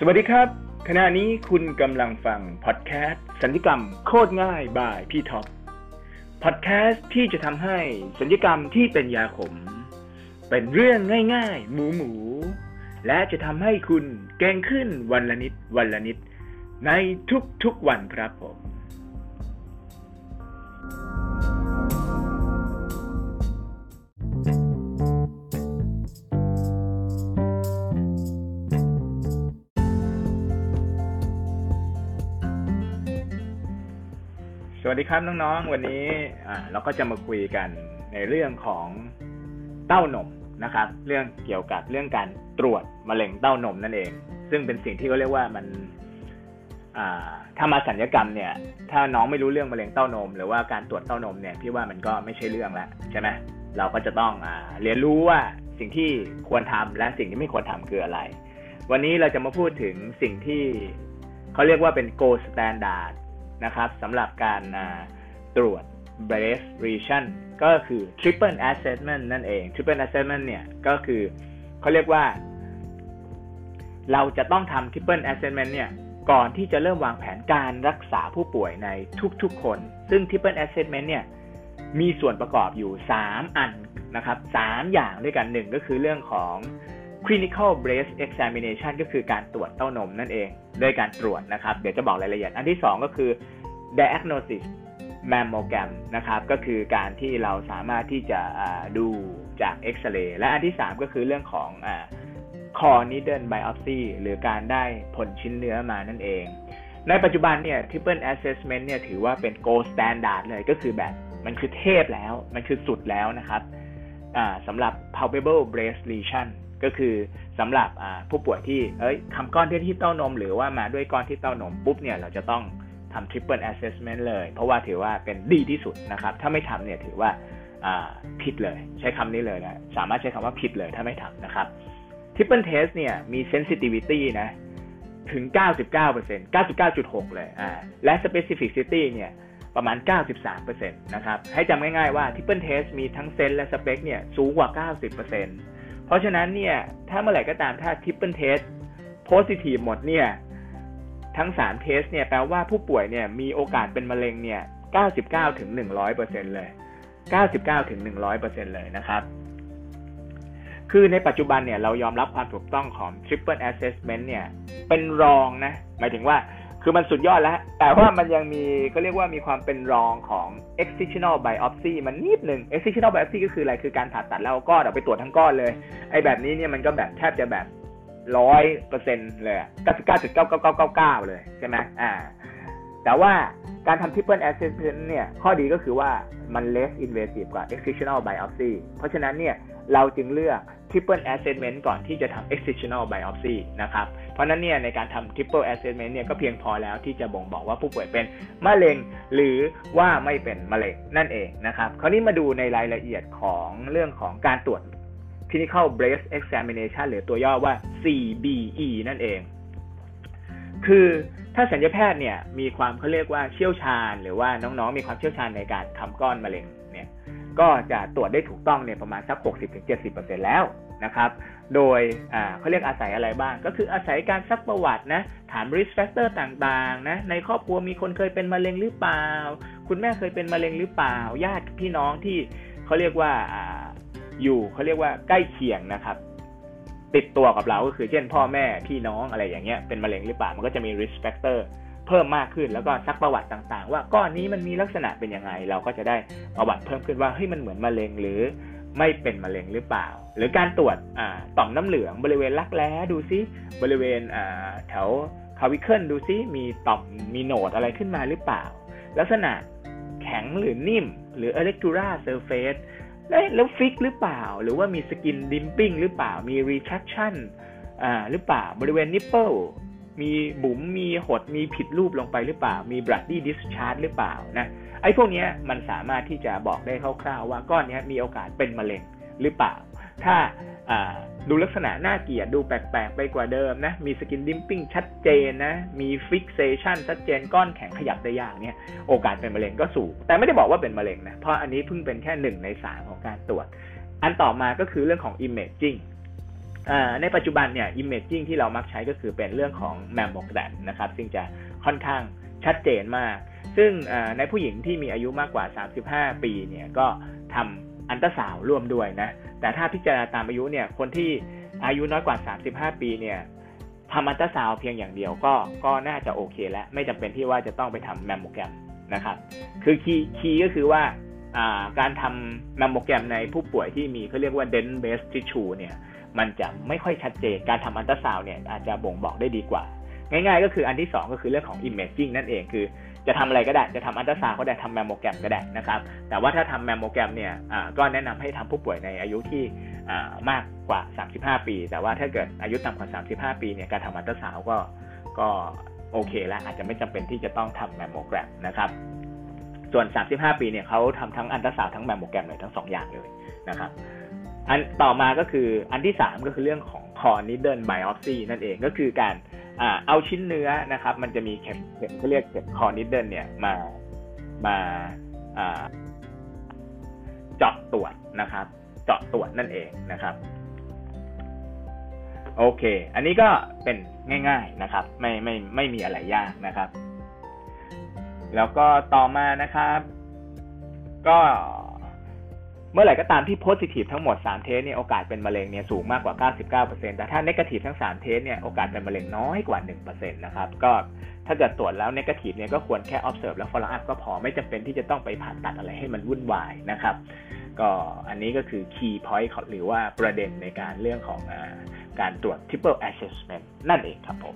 สวัสดีครับ ขณะนี้คุณกำลังฟังพอดแคสต์สัญญกรรมโคตรง่ายบายพี่ท็อปพอดแคสต์ที่จะทำให้สัญญกรรมที่เป็นยาขม เป็นเรื่องง่ายๆ หมูหมู และจะทำให้คุณเก่งขึ้นวันละนิดวันละนิด ในทุกๆวันครับผม วัสดีครับน้องๆ วันนี้เราก็จะมาคุยกันในเรื่องของเต้านมนะครับ เรื่องเกี่ยวกับเรื่องการตรวจมะเร็งเต้านมนั่นเอง ซึ่งเป็นสิ่งที่เขาเรียกว่ามันถ้ามาสัญญกรรมเนี่ย ถ้าน้องไม่รู้เรื่องมะเร็งเต้านม หรือว่าการตรวจเต้านมเนี่ยพี่ว่ามันก็ไม่ใช่เรื่องแล้วใช่ไหมเราก็จะต้องอเรียนรู้ว่าสิ่งที่ควรทำและสิ่งที่ไม่ควรทำคืออะไร วันนี้เราจะมาพูดถึงสิ่งที่เขาเรียกว่าเป็น gold standard นะครับสำหรับการตรวจ breast region ก็คือ triple assessment นั่นเอง triple assessment เนี่ยก็คือเขาเรียกว่า เราจะต้องทำ triple assessment เนี่ยก่อนที่จะเริ่มวางแผนการรักษาผู้ป่วยในทุกๆคน ซึ่ง triple assessment เนี่ยมีส่วนประกอบอยู่ 3 อันนะครับ3อย่างด้วยกันหนึ่งก็คือเรื่องของ clinical breast examination ก็คือการตรวจเต้านมนั่นเอง ด้วยการตรวจนะครับ เดี๋ยวจะบอกรายละเอียด อันที่ 2 ก็คือ diagnosis mammogram นะครับ ก็คือการที่เราสามารถที่จะดูจากเอ็กซเรย์และอันที่ 3 ก็คือเรื่องของ core needle biopsy หรือการได้ผลชิ้นเนื้อมานั่นเอง ในปัจจุบันเนี่ย triple assessment เนี่ยถือว่าเป็น gold standard เลยก็คือแบบมันคือเทพแล้ว มันคือสุดแล้วนะครับสำหรับ palpable breast lesion ก็คือสำหรับผู้ป่วยที่เอ้ยทำก้อนที่เต้านม หรือว่ามาด้วยก้อนที่เต้านมปุ๊บเนี่ยเราจะต้องทำ triple assessment เลย เพราะว่าถือว่าเป็นดีที่สุดนะครับ ถ้าไม่ทำเนี่ยถือว่าผิดเลย ใช้คำนี้เลยนะ สามารถใช้คำว่าผิดเลยถ้าไม่ทำนะครับ triple test เนี่ยมี sensitivity นะถึง 99% 99.6 เลยอ่าและ specificity เนี่ยประมาณ 93%นะครับ ให้จำง่ายๆว่า triple test มีทั้งเซนและสเปคเนี่ยสูงกว่า 90% เพราะฉะนั้นเนี่ย ถ้าเมื่อไหร่ก็ตามถ้า triple test positive หมดเนี่ย ทั้ง3เทสเนี่ยแปลว่าผู้ป่วยเนี่ยมีโอกาสเป็นมะเร็งเนี่ย99ถึง100%เลย 99ถึง100%เลยนะครับ คือในปัจจุบันเนี่ยเรายอมรับความถูกต้องของ triple assessment เนี่ยเป็นรองนะ หมายถึงว่า คือมันสุดยอดแล้ว แต่ว่ามันยังมีก็เรียกว่ามีความเป็นรองของ excisional biopsy มันนิดหนึ่ง excisional biopsy ก็คืออะไร คือการผ่าตัดแล้วก้อนเอาไปตรวจทั้งก้อนเลย ไอ้แบบนี้เนี่ยมันก็แบบแทบจะแบบร้อยเปอร์เซ็นต์เลยเก้าสิบเก้าจุดเก้าเก้าเก้าเก้าเก้าเลยใช่ไหมอ่า แต่ว่าการทำ triple assessment เนี่ย ข้อดีก็คือว่ามัน less invasive กว่า excisional biopsy เพราะฉะนั้นเนี่ย เราจึงเลือก triple assessment ก่อนที่จะทำ excisional biopsy นะครับ เพราะนั้นเนี่ยในการทำ triple assessment เนี่ยก็เพียงพอแล้วที่จะบ่งบอกว่าผู้ป่วยเป็นมะเร็งหรือว่าไม่เป็นมะเร็งนั่นเองนะครับคราวนี้มาดูในรายละเอียดของเรื่องของการตรวจ clinical breast examination หรือตัวย่อว่า CBE นั่นเอง คือถ้าสัญญาแพทย์เนี่ยมีความเขาเรียกว่าเชี่ยวชาญ หรือว่าน้องๆ มีความเชี่ยวชาญในการทำก้อนมะเร็งเนี่ยก็จะตรวจได้ถูกต้องเนี่ยประมาณสัก 60-70%แล้ว นะครับ โดยเขาเรียกอาศัยอะไรบ้าง ก็คืออาศัยการซักประวัตินะถาม risk factor ต่างๆนะในครอบครัวมีคนเคยเป็นมะเร็งหรือเปล่า คุณแม่เคยเป็นมะเร็งหรือเปล่า ญาติพี่น้องที่เขาเรียกว่าอยู่เขาเรียกว่าใกล้เคียงนะครับ ติดตัวกับเราก็คือเช่นพ่อแม่พี่น้องอะไรอย่างเงี้ยเป็นมะเร็งหรือเปล่ามันก็จะมี risk factor เพิ่มมากขึ้นแล้วก็ซักประวัติต่างๆ ว่าก้อนนี้มันมีลักษณะเป็นยังไง เราก็จะได้ประวัติเพิ่มขึ้นว่าเฮ้ยมันเหมือนมะเร็งหรือ ไม่เป็นมะเร็งหรือเปล่า หรือการตรวจต่อมน้ำเหลืองบริเวณรักแร้ดูซิบริเวณแถวคาวิเคิลดูซิมีต่อมมีโหนดอะไรขึ้นมาหรือเปล่า ลักษณะแข็งหรือนิ่ม หรือ electura surface แล้วฟิกหรือเปล่า หรือว่ามีสกินดิมปิ้งหรือเปล่ามี retraction อ่าหรือเปล่าบริเวณ nipple มีบุ๋มมีหดมีผิดรูปลงไปหรือเปล่า มี bloody discharge หรือเปล่านะ ไอ้พวกนี้มันสามารถที่จะบอกได้คร่าวๆว่าก้อนนี้มีโอกาสเป็นมะเร็งหรือเปล่า ถ้าดูลักษณะน่าเกลียดดูแปลกๆไปกว่าเดิมนะ มี skin dimpling ชัดเจนนะ มี fixation ชัดเจนก้อนแข็งขยับได้ยากเนี่ย โอกาสเป็นมะเร็งก็สูง แต่ไม่ได้บอกว่าเป็นมะเร็งนะ เพราะอันนี้เพิ่งเป็นแค่หนึ่งในสามของการตรวจ อันต่อมาก็คือเรื่องของ imaging ในปัจจุบันเนี่ย imaging ที่เรามักใช้ก็คือเป็นเรื่องของแมมโมแกรมนะครับ ซึ่งจะค่อนข้างชัดเจนมาก ซึ่งในผู้หญิงที่มีอายุมากกว่า 35 ปีเนี่ยก็ทำอัลตราซาวด์ร่วมด้วยนะ แต่ถ้าพิจารณาตามอายุเนี่ยคนที่อายุน้อยกว่า 35 ปีเนี่ยทำอัลตราซาวด์เพียงอย่างเดียวก็ก็น่าจะโอเคแล้ว ไม่จำเป็นที่ว่าจะต้องไปทำแมมโมแกรมนะครับ คือ key key ก็คือว่าการทำแมมโมแกรมในผู้ป่วยที่มีเขาเรียกว่า dense breast tissue เนี่ยมันจะไม่ค่อยชัดเจน การทำอัลตราซาวด์เนี่ยอาจจะบ่งบอกได้ดีกว่า ง่ายๆ ก็คืออันที่ 2 ก็คือเรื่องของ imaging นั่นเองคือจะทำอะไรก็ได้ จะทำอัลตราซาวด์ก็ได้ทำแมมโมแกรมก็ได้นะครับ แต่ว่าถ้าทำแมมโมแกรมเนี่ยก็แนะนำให้ทำผู้ป่วยในอายุที่มากกว่า 35 ปี แต่ว่าถ้าเกิดอายุต่ำกว่า 35 ปีเนี่ยการทำอัลตราซาวด์ก็ก็โอเคแล้วอาจจะไม่จำเป็นที่จะต้องทำแมมโมแกรมนะครับส่วน 35 ปีเนี่ยเขาทำทั้งอันตราซาวทั้งแมมโมแกรมเลยทั้ง 2 อย่างเลยนะครับอันต่อมาก็คืออันที่ 3 ก็คือเรื่องของ core needle biopsy นั่นเองก็คือการ เอาชิ้นเนื้อนะครับ มันจะมีเข็มเข็มเขาเรียกเข็ม core needle เนี่ยมามาเจาะตรวจนะครับ เจาะตรวจนั่นเองนะครับ โอเค อันนี้ก็เป็นง่าย ๆนะครับ ไม่ไม่ไม่มีอะไรยากนะครับ แล้วก็ต่อมานะครับ ก็ เมื่อไหร่ก็ตามที่ positive ทั้งหมด 3 test เนี่ยโอกาสเป็นมะเร็งเนี่ยสูงมากกว่า 99%แต่ถ้า negative ทั้ง 3 test เนี่ยโอกาสเป็นมะเร็งน้อยกว่า 1%นะครับก็ถ้าเกิดตรวจแล้ว negative เนี่ยก็ควรแค่ observe แล้ว follow up ก็พอไม่จำเป็นที่จะต้องไปผ่าตัดอะไรให้มันวุ่นวายนะครับก็อันนี้ก็คือ key point หรือว่าประเด็นในการเรื่องของการตรวจ triple assessment นั่นเองครับผม